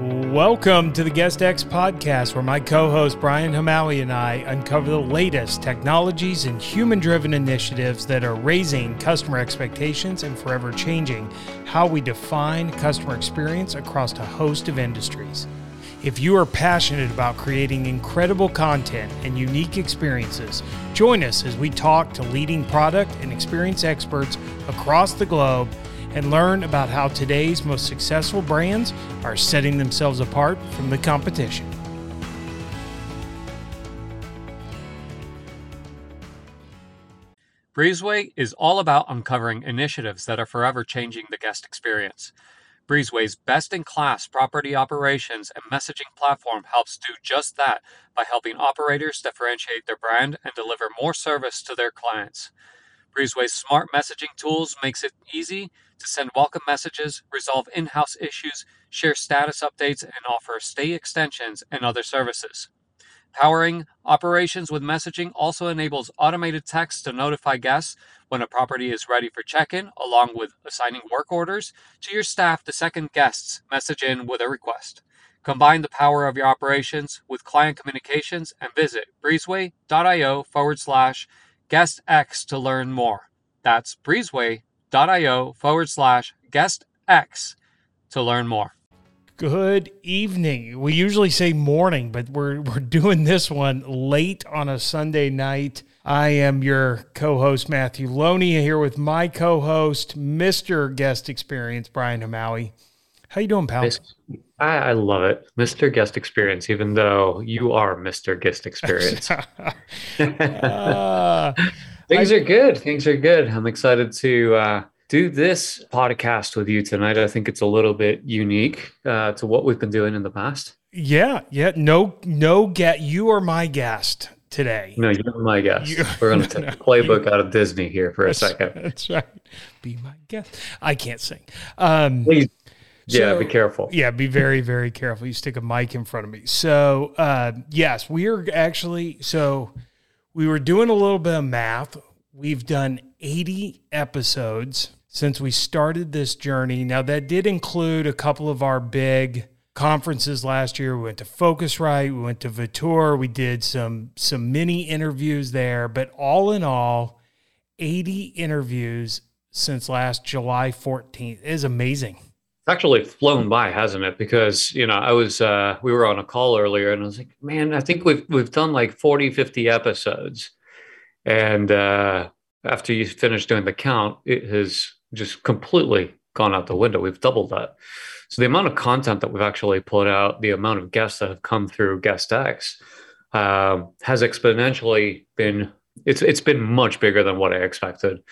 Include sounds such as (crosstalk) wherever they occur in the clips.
Welcome to the Guest X podcast, where my co host Brian Hamawi and I uncover the latest technologies and human driven initiatives that are raising customer expectations and forever changing how we define customer experience across a host of industries. If you are passionate about creating incredible content and unique experiences, join us as we talk to leading product and experience experts across the globe and learn about how today's most successful brands are setting themselves apart from the competition. Breezeway is all about uncovering initiatives that are forever changing the guest experience. Breezeway's best in class property operations and messaging platform helps do just that by helping operators differentiate their brand and deliver more service to their clients. Breezeway's smart messaging tools makes it easy to send welcome messages, resolve in-house issues, share status updates, and offer stay extensions and other services. Powering operations with messaging also enables automated text to notify guests when a property is ready for check-in, along with assigning work orders to your staff to second guests message in with a request. Combine the power of your operations with client communications and visit breezeway.io forward slash guest X to learn more. That's breezeway.io forward slash guest X to learn more. Good evening. We usually say morning, but we're, we're doing this one late on a Sunday night. I am your co-host Matthew Loney here with my co-host, Mr. Guest Experience, Brian Hamawi. How you doing, pal? I, I love it, Mr. Guest Experience. Even though you are Mr. Guest (laughs) Experience, (laughs) uh, things I, are good. Things are good. I'm excited to uh, do this podcast with you tonight. I think it's a little bit unique uh, to what we've been doing in the past. Yeah, yeah. No, no. Get you are my guest today. No, you're my guest. You, We're going to take (laughs) no, the playbook you, out of Disney here for a second. That's right. Be my guest. I can't sing. Um, Please yeah, be careful. Yeah, be very, very careful. You stick a mic in front of me. So, uh, yes, we are actually, so we were doing a little bit of math. We've done 80 episodes since we started this journey. Now, that did include a couple of our big conferences last year. We went to Focusrite, we went to Vetour, we did some some mini interviews there, but all in all, 80 interviews since last July 14th it is amazing actually flown by, hasn't it? Because, you know, I was, uh, we were on a call earlier and I was like, man, I think we've, we've done like 40, 50 episodes. And uh, after you finish doing the count, it has just completely gone out the window. We've doubled that. So the amount of content that we've actually put out, the amount of guests that have come through Guest X uh, has exponentially been, it's, it's been much bigger than what I expected.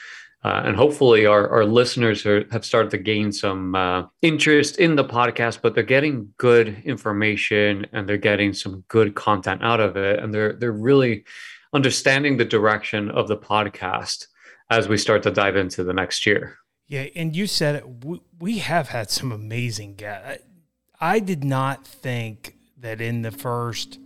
Uh, and hopefully our, our listeners are, have started to gain some uh, interest in the podcast but they're getting good information and they're getting some good content out of it. And they're they're really understanding the direction of the podcast as we start to dive into the next year. Yeah and you said it we, we have had some amazing guests i did not think that in the first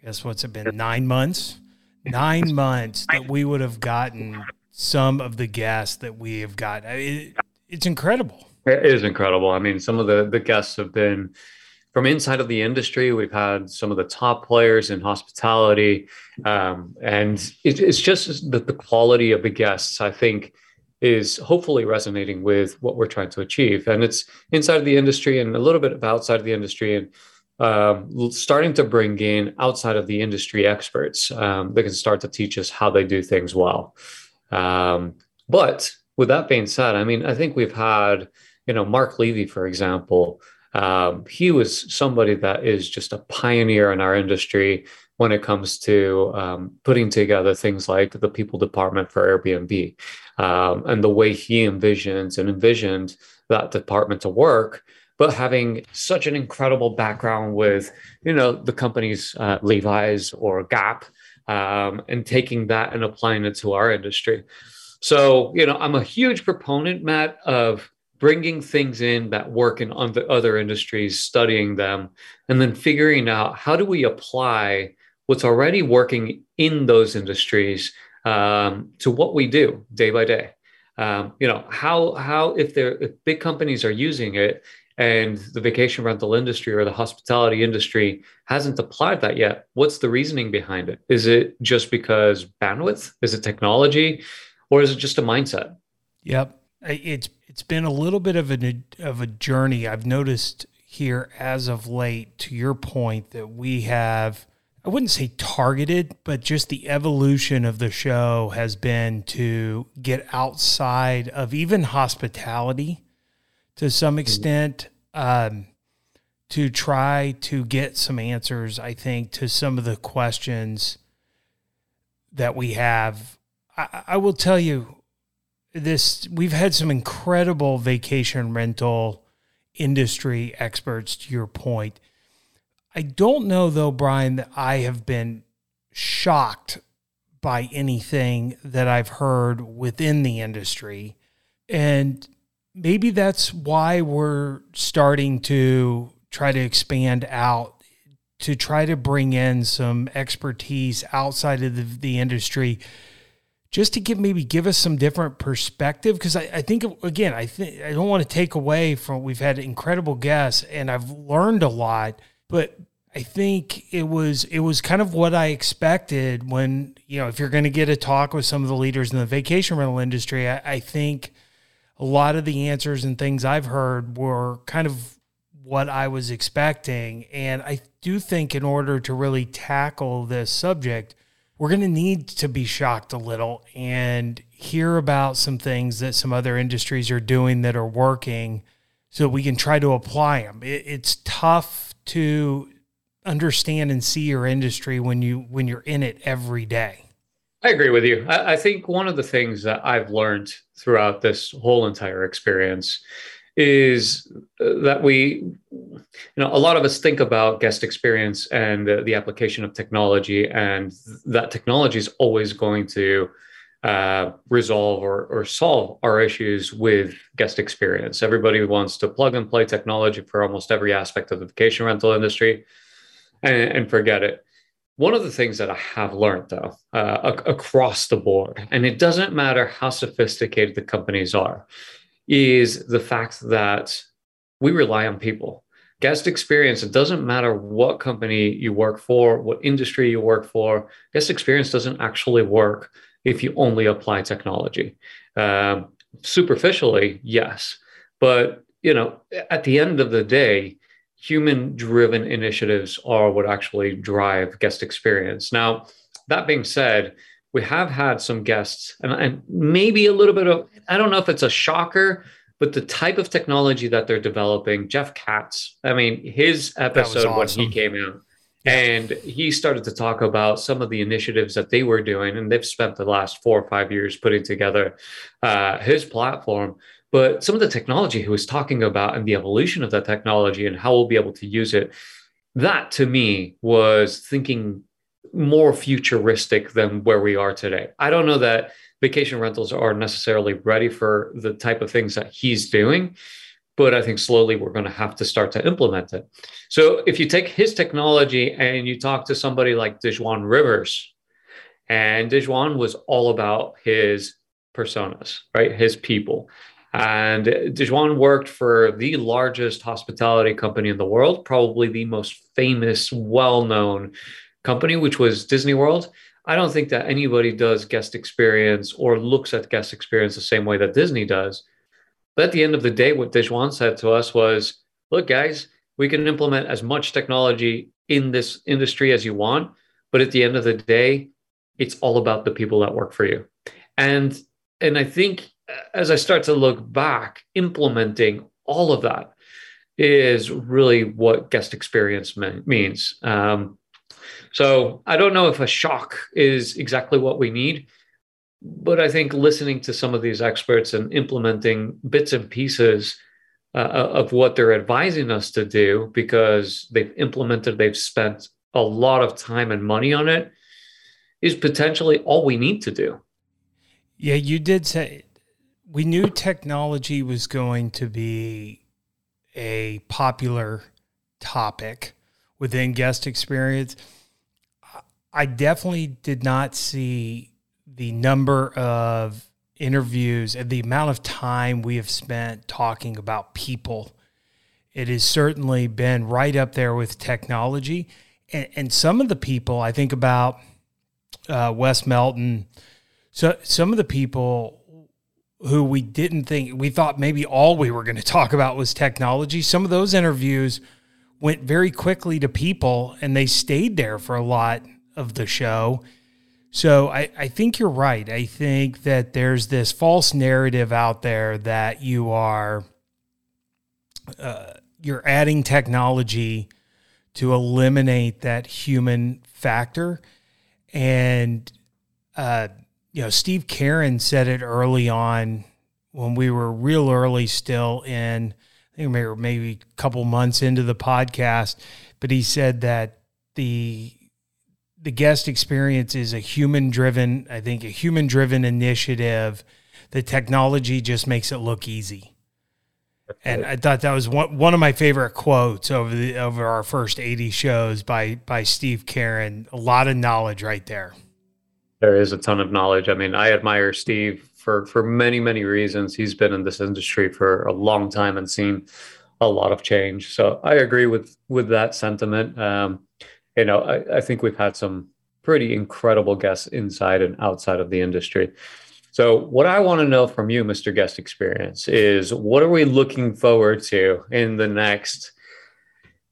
I guess what's it been nine months? Nine (laughs) months that we would have gotten some of the guests that we have got. It, it's incredible. It is incredible. I mean, some of the the guests have been from inside of the industry. We've had some of the top players in hospitality, um, and it, it's just the, the quality of the guests. I think is hopefully resonating with what we're trying to achieve, and it's inside of the industry and a little bit of outside of the industry and. Um, starting to bring in outside of the industry experts um, that can start to teach us how they do things well. Um, but with that being said, I mean, I think we've had, you know, Mark Levy, for example, um, he was somebody that is just a pioneer in our industry when it comes to um, putting together things like the people department for Airbnb um, and the way he envisions and envisioned that department to work. But having such an incredible background with, you know, the companies uh, Levi's or Gap, um, and taking that and applying it to our industry. So, you know, I'm a huge proponent, Matt, of bringing things in that work in other industries, studying them, and then figuring out how do we apply what's already working in those industries um, to what we do day by day. Um, you know, how how if they're if big companies are using it and the vacation rental industry or the hospitality industry hasn't applied that yet. What's the reasoning behind it? Is it just because bandwidth? Is it technology? Or is it just a mindset? Yep. It's it's been a little bit of a of a journey. I've noticed here as of late to your point that we have I wouldn't say targeted, but just the evolution of the show has been to get outside of even hospitality to some mm-hmm. extent um, to try to get some answers, I think, to some of the questions that we have. I, I will tell you this we've had some incredible vacation rental industry experts to your point. I don't know though, Brian, that I have been shocked by anything that I've heard within the industry. And maybe that's why we're starting to try to expand out to try to bring in some expertise outside of the, the industry just to give maybe give us some different perspective. Because I, I, think again I think I don't want to take away from we've had incredible guests and I've learned a lot but I think it was it was kind of what I expected when you know if you're going to get a talk with some of the leaders in the vacation rental industry I, I think a lot of the answers and things I've heard were kind of what I was expecting. And I do think in order to really tackle this subject, we're going to need to be shocked a little and hear about some things that some other industries are doing that are working so we can try to apply them. It, it's tough to understand and see your industry when you when you're in it every day. I agree with you. I, I, think one of the things that I've learned throughout this whole entire experience is that we, you know, a lot of us think about guest experience and the, the application of technology, and that technology is always going to uh, resolve or, or solve our issues with guest experience. Everybody wants to plug and play technology for almost every aspect of the vacation rental industry and, and forget it. One of the things that I have learned, though, uh, across the board, and it doesn't matter how sophisticated the companies are, is the fact that we rely on people. Guest experience, it doesn't matter what company you work for, what industry you work for, guest experience doesn't actually work if you only apply technology. Um, superficially, yes. But you know, at the end of the day, human driven initiatives are what actually drive guest experience. Now, that being said, we have had some guests and, and, maybe a little bit of, I don't know if it's a shocker, but the type of technology that they're developing, Jeff Katz, I mean, his episode awesome. when he came out, and he started to talk about some of the initiatives that they were doing, and they've spent the last four or five years putting together uh, his platform but some of the technology he was talking about and the evolution of that technology and how we'll be able to use it, that to me was thinking more futuristic than where we are today. I don't know that vacation rentals are necessarily ready for the type of things that he's doing, but I think slowly we're going to have to start to implement it. So if you take his technology and you talk to somebody like Dejuan Rivers, and Dejuan was all about his personas, right? His people. And Dejuan worked for the largest hospitality company in the world, probably the most famous, well known company, which was Disney World. I don't think that anybody does guest experience or looks at guest experience the same way that Disney does. But at the end of the day, what Dejuan said to us was look, guys, we can implement as much technology in this industry as you want. But at the end of the day, it's all about the people that work for you. And and I think as I start to look back, implementing all of that is really what guest experience means. Um, so I don't know if a shock is exactly what we need, but I think listening to some of these experts and implementing bits and pieces uh, of what they're advising us to do because they've implemented, they've spent a lot of time and money on it is potentially all we need to do. Yeah, you did say we knew technology was going to be a popular topic within guest experience. I definitely did not see the number of interviews and the amount of time we have spent talking about people it has certainly been right up there with technology. And, and some of the people I think about uh, Wes Melton, so some of the people who we didn't think we thought maybe all we were going to talk about was technology. Some of those interviews went very quickly to people and they stayed there for a lot of the show. So I, I think you're right. I think that there's this false narrative out there that you are uh, you're adding technology to eliminate that human factor. And uh, you know, Steve Karen said it early on when we were real early still in I think maybe maybe a couple months into the podcast, but he said that the the guest experience is a human driven, I think, a human driven initiative. The technology just makes it look easy. And I thought that was one, one of my favorite quotes over the over our first 80 shows by by Steve Karen. A lot of knowledge right there. There is a ton of knowledge. I mean, I admire Steve for for many many reasons. He's been in this industry for a long time and seen a lot of change. So I agree with with that sentiment. Um, you know, I, I think we've had some pretty incredible guests inside and outside of the industry. So, what I want to know from you, Mr. Guest Experience, is what are we looking forward to in the next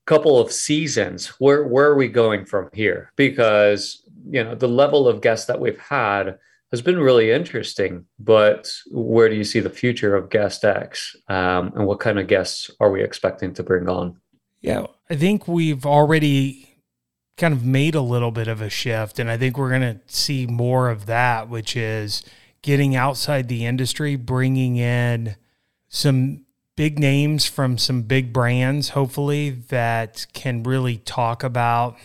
couple of seasons? Where where are we going from here? Because you know the level of guests that we've had has been really interesting, but where do you see the future of Guest X, um, and what kind of guests are we expecting to bring on? Yeah, I think we've already kind of made a little bit of a shift. And I think we're going to see more of that, which is getting outside the industry, bringing in some big names from some big brands, hopefully, that can really talk about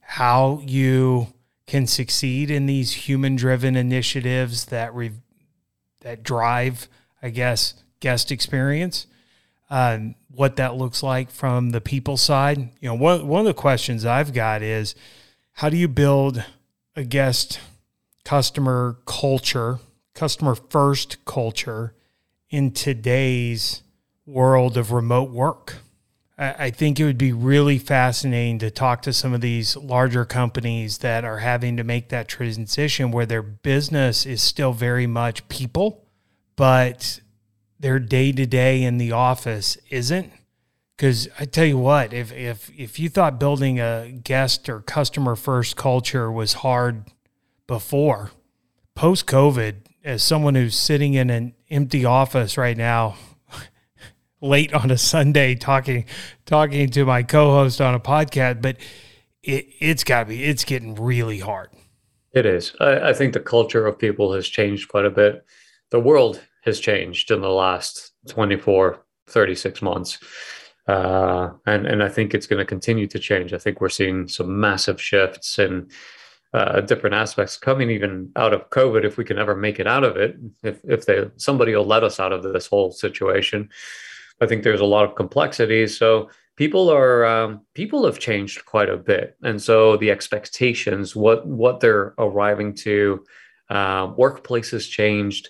how you can succeed in these human driven initiatives that re- that drive, I guess, guest experience um, what that looks like from the people side. You know, one one of the questions I've got is how do you build a guest customer culture, customer first culture in today's world of remote work? I think it would be really fascinating to talk to some of these larger companies that are having to make that transition where their business is still very much people, but their day to day in the office isn't. Because I tell you what, if if if you thought building a guest or customer first culture was hard before, post COVID, as someone who's sitting in an empty office right now, late on a Sunday talking talking to my co-host on a podcast, but it, it's got to be it's getting really hard. It is. I, I think the culture of people has changed quite a bit. The world has changed in the last 24, 36 months. Uh, and, and I think it's going to continue to change. I think we're seeing some massive shifts in uh, different aspects coming even out of COVID, if we can ever make it out of it, if, if they, somebody will let us out of this whole situation. I think there's a lot of complexity. So people are um, people have changed quite a bit, and so the expectations, what what they're arriving to, uh, workplaces changed.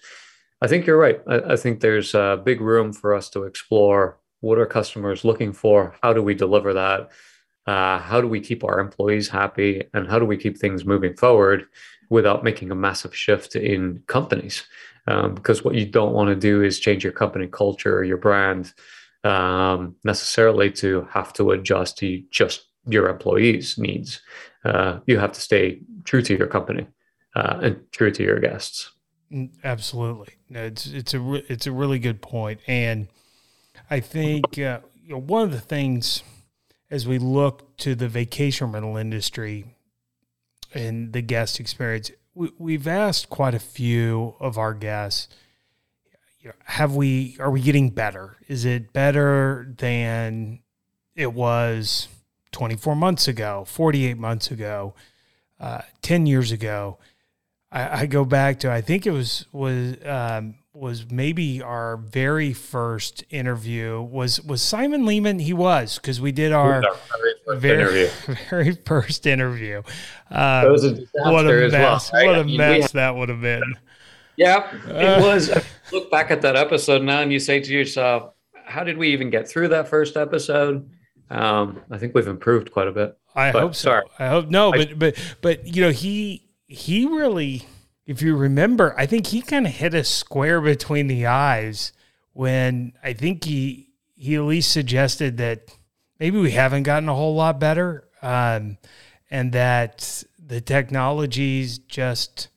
I think you're right. I, I think there's a big room for us to explore what are customers looking for? How do we deliver that? Uh, how do we keep our employees happy? And how do we keep things moving forward without making a massive shift in companies? Um, because what you don't want to do is change your company culture or your brand um, necessarily to have to adjust to just your employees' needs. Uh, you have to stay true to your company uh, and true to your guests. Mm, absolutely, it's it's a re- it's a really good point, and I think uh, you know, one of the things as we look to the vacation rental industry and the guest experience, we, have asked quite a few of our guests. You know, have we are we getting better? Is it better than it was 24 months ago, 48 months ago, uh, 10 years ago? I, I go back to I think it was was um, was maybe our very first interview was was Simon Lehmann. He was because we did our, our very, very, (laughs) very first interview. Um, it was a what a mess! Well, right? What a I mean, mess had, that would have been. Yeah, it uh, was. (laughs) look back at that episode now, and you say to yourself, how did we even get through that first episode? Um, I think we've improved quite a bit. I but, hope so. Sorry. I hope no, I, but but but you know he he really, if you remember, I think he kind of hit a square between the eyes when I think he he at least suggested that maybe we haven't gotten a whole lot better, um, and that the technology's just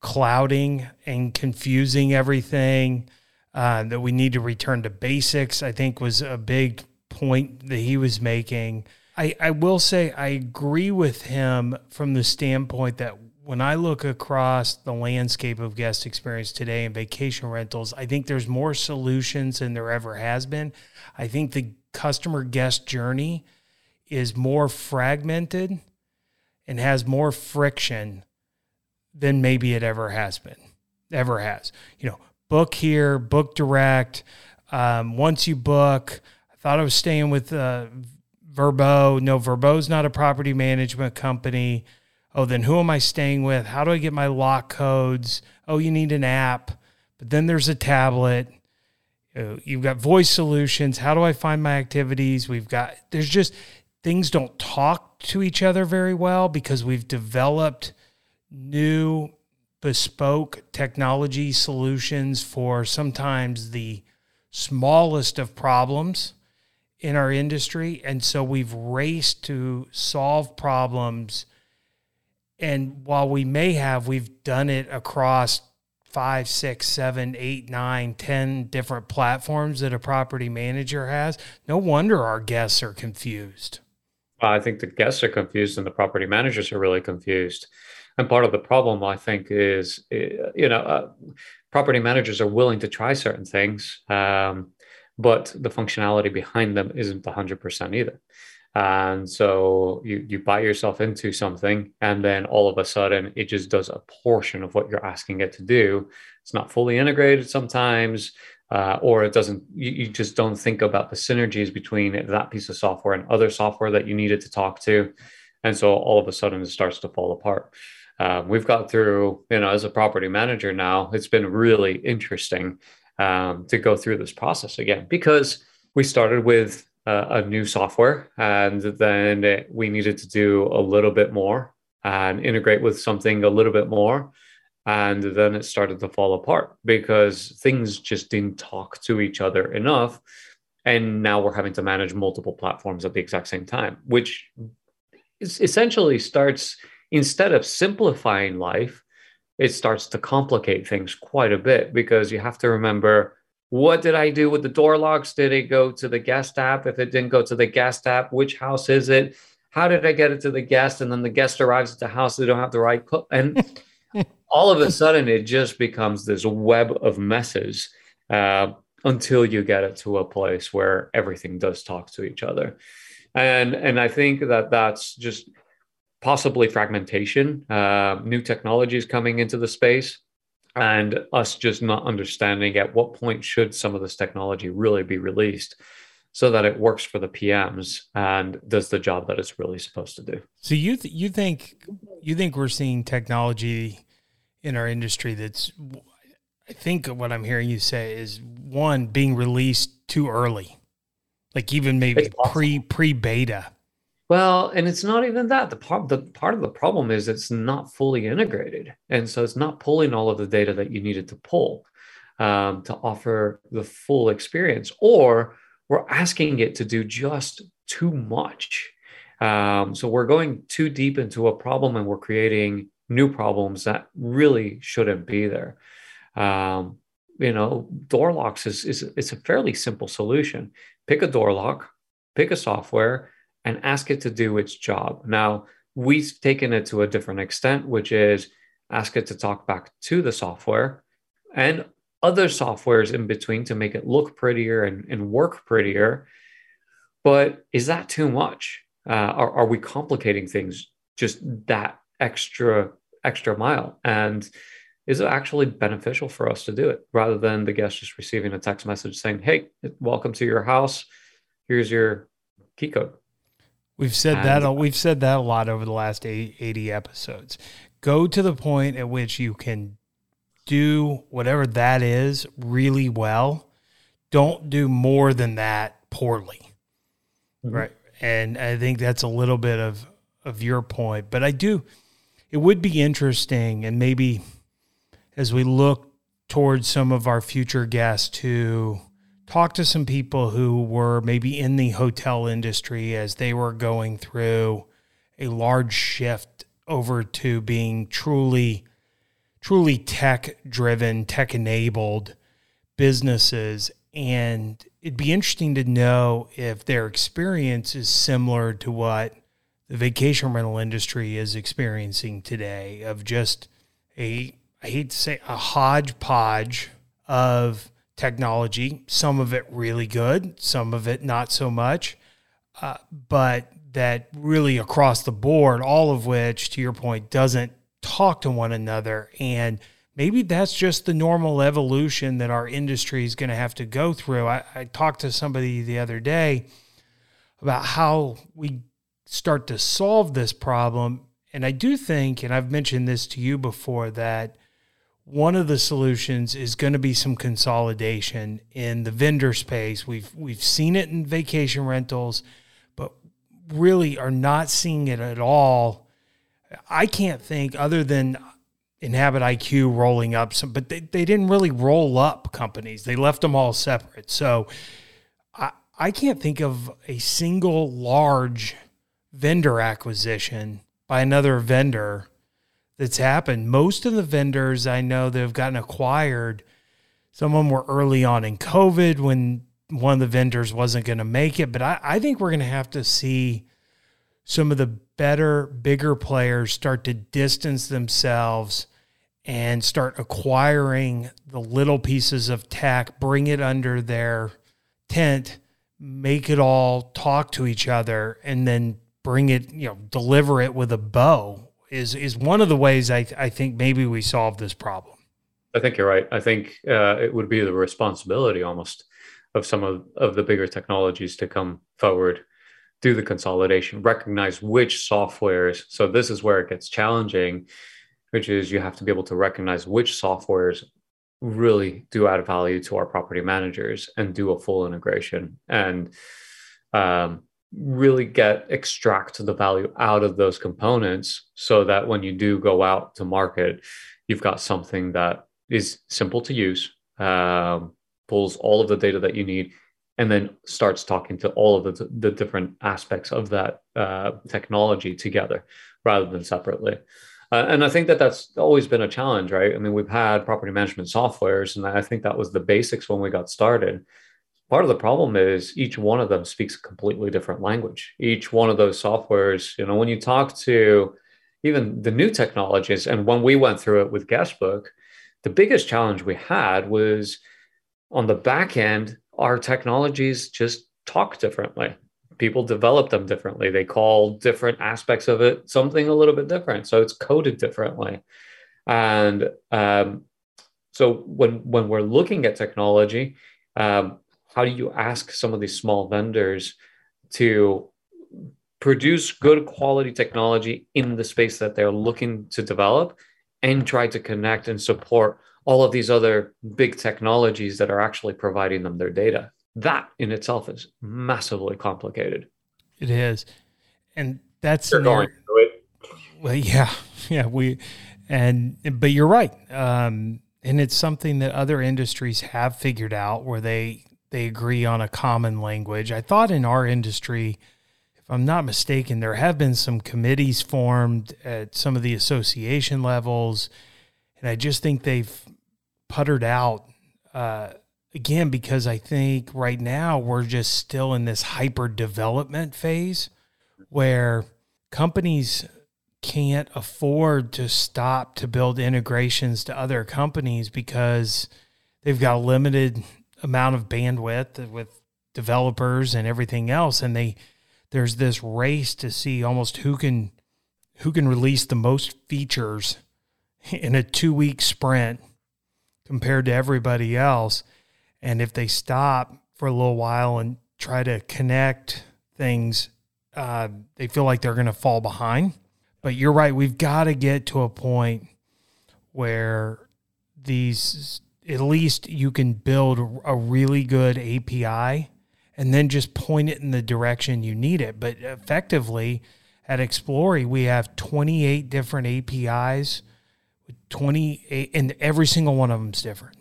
clouding and confusing everything. Uh, that we need to return to basics, I think was a big point that he was making. I, I will say I agree with him from the standpoint that when I look across the landscape of guest experience today and vacation rentals, I think there's more solutions than there ever has been. I think the customer guest journey is more fragmented and has more friction than maybe it ever has been, ever has. You know, book here, book direct. Um, once you book, I thought I was staying with uh, Vrbo. No, Vrbo's not a property management company. Oh, then who am I staying with? How do I get my lock codes? Oh, you need an app, but then there's a tablet. Uh, you've got voice solutions. How do I find my activities? We've got, there's just things don't talk to each other very well because we've developed new bespoke technology solutions for sometimes the smallest of problems in our industry. And so we've raced to solve problems. And while we may have, we've done it across five, six, seven, eight, nine, ten different platforms that a property manager has. No wonder our guests are confused. I think the guests are confused and the property managers are really confused. And part of the problem, I think, is eh, you know, uh, property managers are willing to try certain things, um, but the functionality behind them isn't 100% either. And so you you buy yourself into something, and then all of a sudden it just does a portion of what you're asking it to do. It's not fully integrated sometimes, uh, or it doesn't. You, you just don't think about the synergies between that piece of software and other software that you needed to talk to, and so all of a sudden it starts to fall apart. Um, we've got through, you know, as a property manager now, it's been really interesting um, to go through this process again because we started with uh, a new software and then we needed to do a little bit more and integrate with something a little bit more. And then it started to fall apart because things just didn't talk to each other enough. And now we're having to manage multiple platforms at the exact same time, which essentially starts instead of simplifying life, it starts to complicate things quite a bit because you have to remember what did I do with the door locks? Did it go to the guest app? If it didn't go to the guest app, which house is it? How did I get it to the guest? And then the guest arrives at the house, they don't have the right cook. And (laughs) all of a sudden, it just becomes this web of messes uh, until you get it to a place where everything does talk to each other. And, and I think that that's just possibly fragmentation, uh, new technologies coming into the space, and us just not understanding at what point should some of this technology really be released so that it works for the PMs and does the job that it's really supposed to do. So you th- you think you think we're seeing technology in our industry that's I think what I'm hearing you say is one being released too early. Like even maybe pre pre beta well, and it's not even that. The part the part of the problem is it's not fully integrated, and so it's not pulling all of the data that you needed to pull um, to offer the full experience, or we're asking it to do just too much. Um, so we're going too deep into a problem, and we're creating new problems that really shouldn't be there. Um, you know, door locks is, is it's a fairly simple solution. Pick a door lock, pick a software and ask it to do its job. Now, we've taken it to a different extent, which is ask it to talk back to the software and other softwares in between to make it look prettier and, and work prettier. But is that too much? Uh, are, are we complicating things just that extra extra mile? And is it actually beneficial for us to do it rather than the guest just receiving a text message saying, "Hey, welcome to your house. Here's your key code." We've said and, that we've said that a lot over the last 80 episodes. Go to the point at which you can do whatever that is really well. don't do more than that poorly. Mm-hmm. Right. And I think that's a little bit of of your point, but I do it would be interesting and maybe as we look towards some of our future guests to talk to some people who were maybe in the hotel industry as they were going through a large shift over to being truly truly tech driven tech enabled businesses. And it'd be interesting to know if their experience is similar to what the vacation rental industry is experiencing today of just a I hate to say a hodgepodge of technology, some of it really good, some of it not so much, uh, but that really across the board, all of which, to your point, doesn't talk to one another. And maybe that's just the normal evolution that our industry is going to have to go through. I, I talked to somebody the other day about how we start to solve this problem. And I do think, and I've mentioned this to you before, that one of the solutions is going to be some consolidation in the vendor space. We've we've seen it in vacation rentals, but really are not seeing it at all. I can't think other than Inhabit IQ rolling up some, but they, they didn't really roll up companies. They left them all separate. So I I can't think of a single large vendor acquisition by another vendor that's happened. Most of the vendors I know that have gotten acquired, some of them were early on in COVID when one of the vendors wasn't going to make it. But I, I think we're going to have to see some of the better, bigger players start to distance themselves and start acquiring the little pieces of tech, bring it under their tent, make it all talk to each other, and then bring it, you know, deliver it with a bow is is one of the ways I, I think maybe we solve this problem. I think you're right. I think uh, it would be the responsibility almost of some of, of the bigger technologies to come forward, do the consolidation, recognize which softwares. So this is where it gets challenging, which is you have to be able to recognize which softwares really do add value to our property managers and do a full integration. And um, really get extract the value out of those components so that when you do go out to market you've got something that is simple to use um, pulls all of the data that you need and then starts talking to all of the, the different aspects of that uh, technology together rather than separately. Uh, and i think that that's always been a challenge right? I mean we've had property management softwares and i think that was the basics when we got started part of the problem is each one of them speaks a completely different language. Each one of those softwares you know when you talk to even the new technologies and when we went through it with guestbook the biggest challenge we had was on the back end our technologies just talk differently. People develop them differently. They call different aspects of it something a little bit different. So it's coded differently. And um, so when when we're looking at technology um, how do you ask some of these small vendors to produce good quality technology in the space that they're looking to develop and try to connect and support all of these other big technologies that are actually providing them their data? That in itself is massively complicated. It is. And that's You're going through it. well yeah (laughs) yeah we and but you're right. Um and it's something that other industries have figured out where they they agree on a common language. I thought in our industry, if I'm not mistaken, there have been some committees formed at some of the association levels, and I just think they've puttered out uh, again because I think right now we're just still in this hyper development phase where companies can't afford to stop to build integrations to other companies because they've got limited amount of bandwidth with developers and everything else. And they there's this race to see almost who can who can release the most features in a 2 week sprint compared to everybody else. And if they stop for a little while and try to connect things uh, they feel like they're going to fall behind. But you're right we've got to get to a point where these at least you can build a really good API and then just point it in the direction you need it. But effectively, at Xplorie, we have 28 different APIs, 28, and every single one of them is different.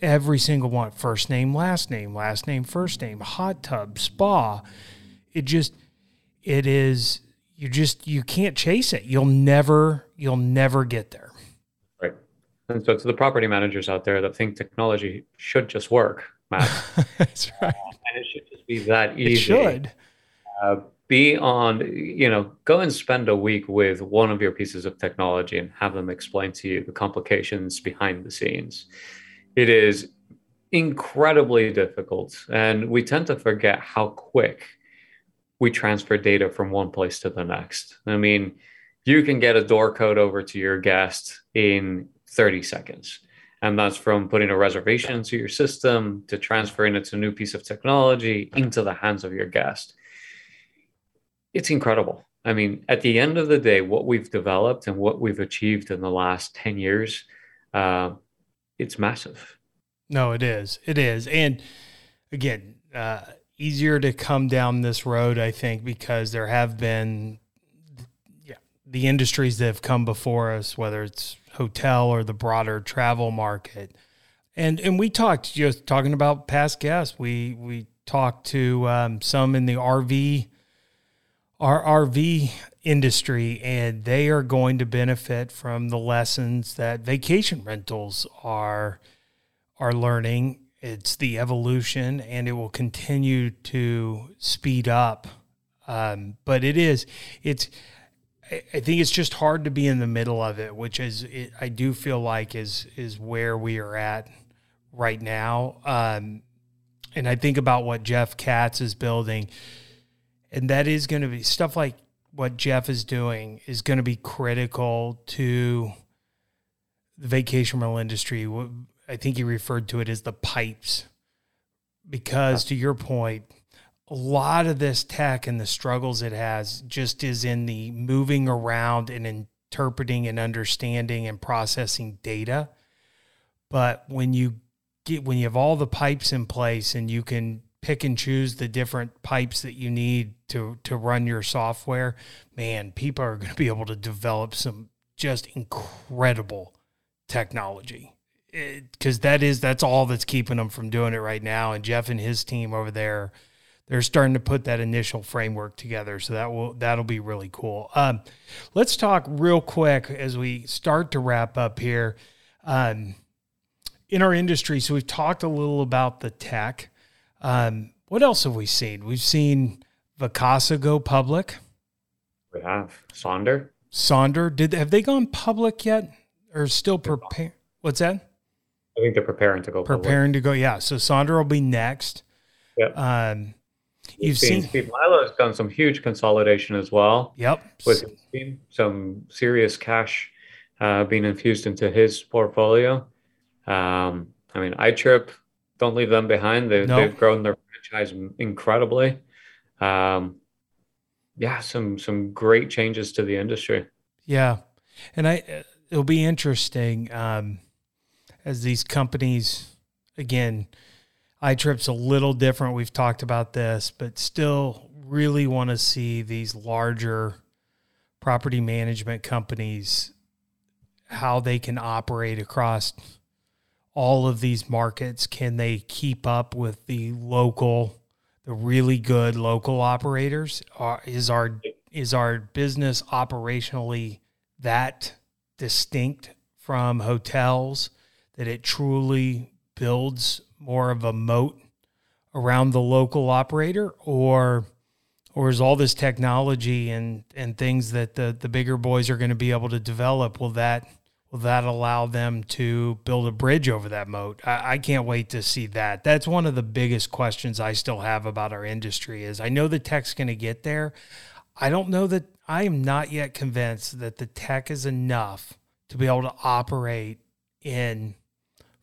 Every single one, first name, last name, last name, first name, hot tub, spa. It just, it is, you just, you can't chase it. You'll never, you'll never get there. And so to the property managers out there that think technology should just work, Matt. (laughs) That's right. And it should just be that easy. It should. Uh, be on, you know, go and spend a week with one of your pieces of technology and have them explain to you the complications behind the scenes. It is incredibly difficult. And we tend to forget how quick we transfer data from one place to the next. I mean, you can get a door code over to your guest in 30 seconds. And that's from putting a reservation into your system to transferring it to a new piece of technology into the hands of your guest it's incredible. I mean, at the end of the day, what we've developed and what we've achieved in the last 10 years, uh, it's massive. No, it is. It is. And again, uh, easier to come down this road, I think, because there have been yeah, the industries that have come before us, whether it's hotel or the broader travel market. And and we talked just talking about past guests. We we talked to um, some in the RV our RV industry, and they are going to benefit from the lessons that vacation rentals are are learning. It's the evolution, and it will continue to speed up. Um, but it is, it's. I think it's just hard to be in the middle of it, which is it, I do feel like is is where we are at right now. Um, and I think about what Jeff Katz is building and that is going to be stuff like what Jeff is doing is going to be critical to the vacation rental industry. I think he referred to it as the pipes, because to your point, a lot of this tech and the struggles it has just is in the moving around and interpreting and understanding and processing data. But when you get when you have all the pipes in place and you can pick and choose the different pipes that you need to to run your software, man, people are going to be able to develop some just incredible technology. Because that is that's all that's keeping them from doing it right now. And Jeff and his team over there, they're starting to put that initial framework together. So that will that'll be really cool. Um, let's talk real quick as we start to wrap up here. Um, in our industry, so we've talked a little about the tech. Um, what else have we seen? We've seen Vacasa go public. We have Sonder. Sonder did have they gone public yet, or still prepare? What's that? I think they're preparing to go. Preparing public. to go. Yeah. So Sonder will be next. Yep. Um, you've seen, Steve Milo has done some huge consolidation as well. Yep. With some serious cash uh, being infused into his portfolio. Um, I mean, iTrip don't leave them behind. They, They've grown their franchise incredibly. Um, yeah, some some great changes to the industry. Yeah, and I it'll be interesting um, as these companies again. iTrip's a little different. We've talked about this, but still really want to see these larger property management companies how they can operate across all of these markets? Can they keep up with the local, the really good local operators? Is our is our business operationally that distinct from hotels that it truly builds more of a moat around the local operator or or is all this technology and and things that the the bigger boys are going to be able to develop will that will that allow them to build a bridge over that moat? I, I, can't wait to see that. That's one of the biggest questions I still have about our industry is I know the tech's going to get there. I don't know that I am not yet convinced that the tech is enough to be able to operate in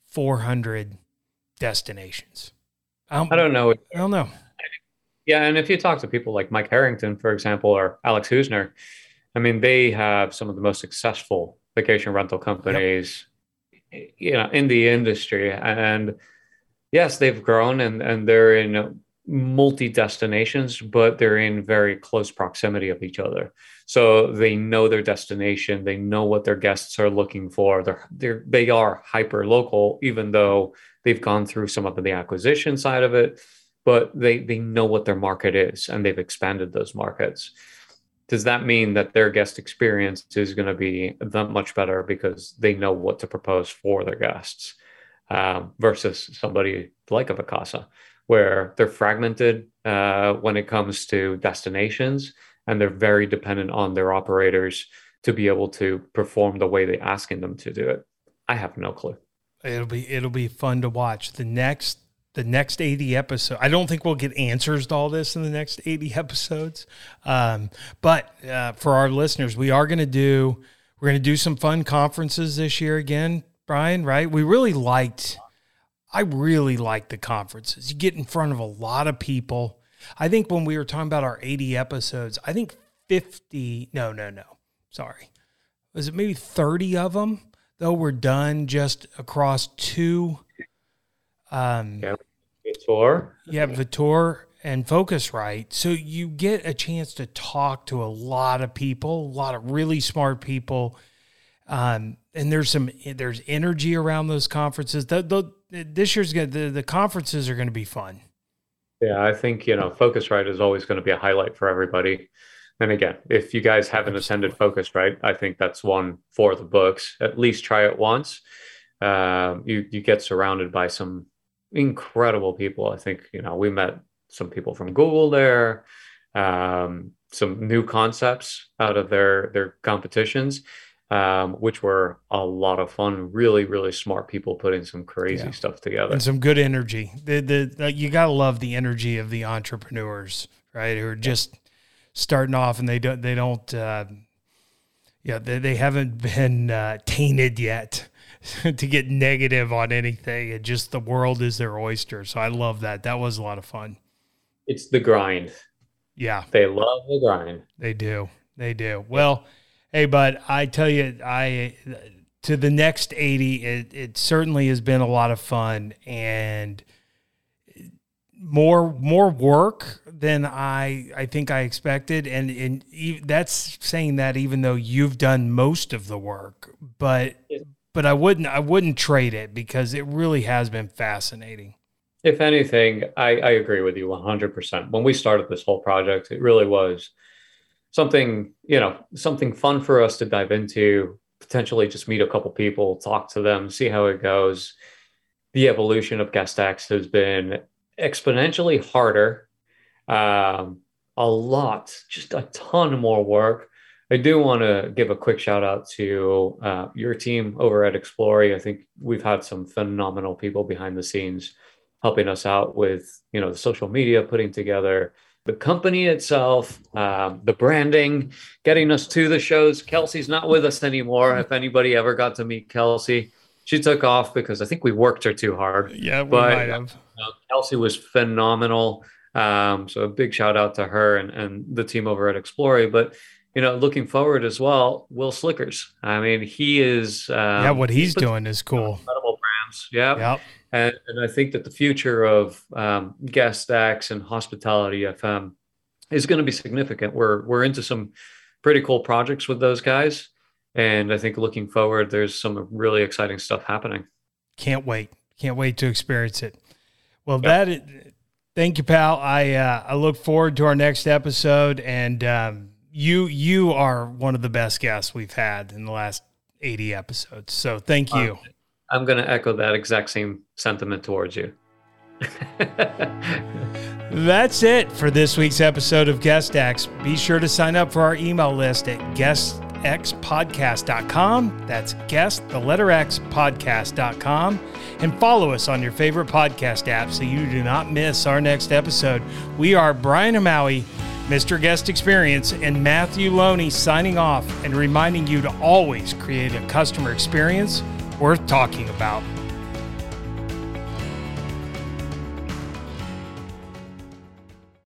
400 destinations. I don't, I don't know. I don't know. Yeah, and if you talk to people like Mike Harrington, for example, or Alex Husner, I mean, they have some of the most successful vacation rental companies yep. you know in the industry and yes they've grown and and they're in multi destinations but they're in very close proximity of each other so they know their destination they know what their guests are looking for they're, they're they are hyper local even though they've gone through some of the acquisition side of it but they they know what their market is and they've expanded those markets does that mean that their guest experience is going to be that much better because they know what to propose for their guests um, versus somebody like a Vacasa, where they're fragmented uh, when it comes to destinations and they're very dependent on their operators to be able to perform the way they're asking them to do it. I have no clue. It'll be it'll be fun to watch. The next the next 80 episodes. I don't think we'll get answers to all this in the next 80 episodes. Um, but uh, for our listeners, we are going to do we're going to do some fun conferences this year again, Brian, right? We really liked I really liked the conferences. You get in front of a lot of people. I think when we were talking about our 80 episodes, I think 50, no, no, no. Sorry. Was it maybe 30 of them though were done just across two um, yeah, Vitor. Yeah, Vitor and Phocuswright. So you get a chance to talk to a lot of people, a lot of really smart people. Um, and there's some there's energy around those conferences. The, the, this year's good. The, the conferences are going to be fun. Yeah, I think you know Phocuswright is always going to be a highlight for everybody. And again, if you guys haven't Absolutely. Focus, right, I think that's one for the books. At least try it once. Um, you you get surrounded by some incredible people. I think you know we met some people from Google there, um, some new concepts out of their their competitions, um, which were a lot of fun. Really, really smart people putting some crazy yeah. stuff together and some good energy. The the, the you gotta love the energy of the entrepreneurs, right? Who are just starting off and they don't they don't. Uh, yeah, they, they haven't been uh, tainted yet (laughs) to get negative on anything and just the world is their oyster. So I love that. That was a lot of fun. It's the grind. Yeah. They love the grind. They do. They do. Well, hey, bud, I tell you, I to the next 80, it, it certainly has been a lot of fun and more more work than I I think I expected, and and that's saying that even though you've done most of the work, but but I wouldn't I wouldn't trade it because it really has been fascinating. If anything, I, I agree with you 100%. When we started this whole project, it really was something, you know, something fun for us to dive into, potentially just meet a couple people, talk to them, see how it goes. The evolution of GuestX has been exponentially harder, um, a lot, just a ton more work I do want to give a quick shout out to uh, your team over at Xplorie. I think we've had some phenomenal people behind the scenes helping us out with you know the social media, putting together the company itself, um, the branding, getting us to the shows. Kelsey's not with us anymore. If anybody ever got to meet Kelsey, she took off because I think we worked her too hard. Yeah, we but, might have. Uh, Kelsey was phenomenal. Um, so a big shout out to her and, and the team over at Xplorie. But you know, looking forward as well, Will Slickers. I mean, he is. Um, yeah, what he's doing is cool. Incredible brands. Yeah. Yep. And, and I think that the future of um, GuestX and Hospitality FM is going to be significant. We're we're into some pretty cool projects with those guys, and I think looking forward, there's some really exciting stuff happening. Can't wait! Can't wait to experience it. Well, yep. that. Thank you, pal. I uh, I look forward to our next episode and. Um, you you are one of the best guests we've had in the last 80 episodes. So thank you. I'm going to echo that exact same sentiment towards you. (laughs) That's it for this week's episode of Guest X. Be sure to sign up for our email list at guestxpodcast.com. That's guest, the letter X, podcast.com. And follow us on your favorite podcast app so you do not miss our next episode. We are Brian Amaui Mr. Guest Experience, and Matthew Loney signing off and reminding you to always create a customer experience worth talking about.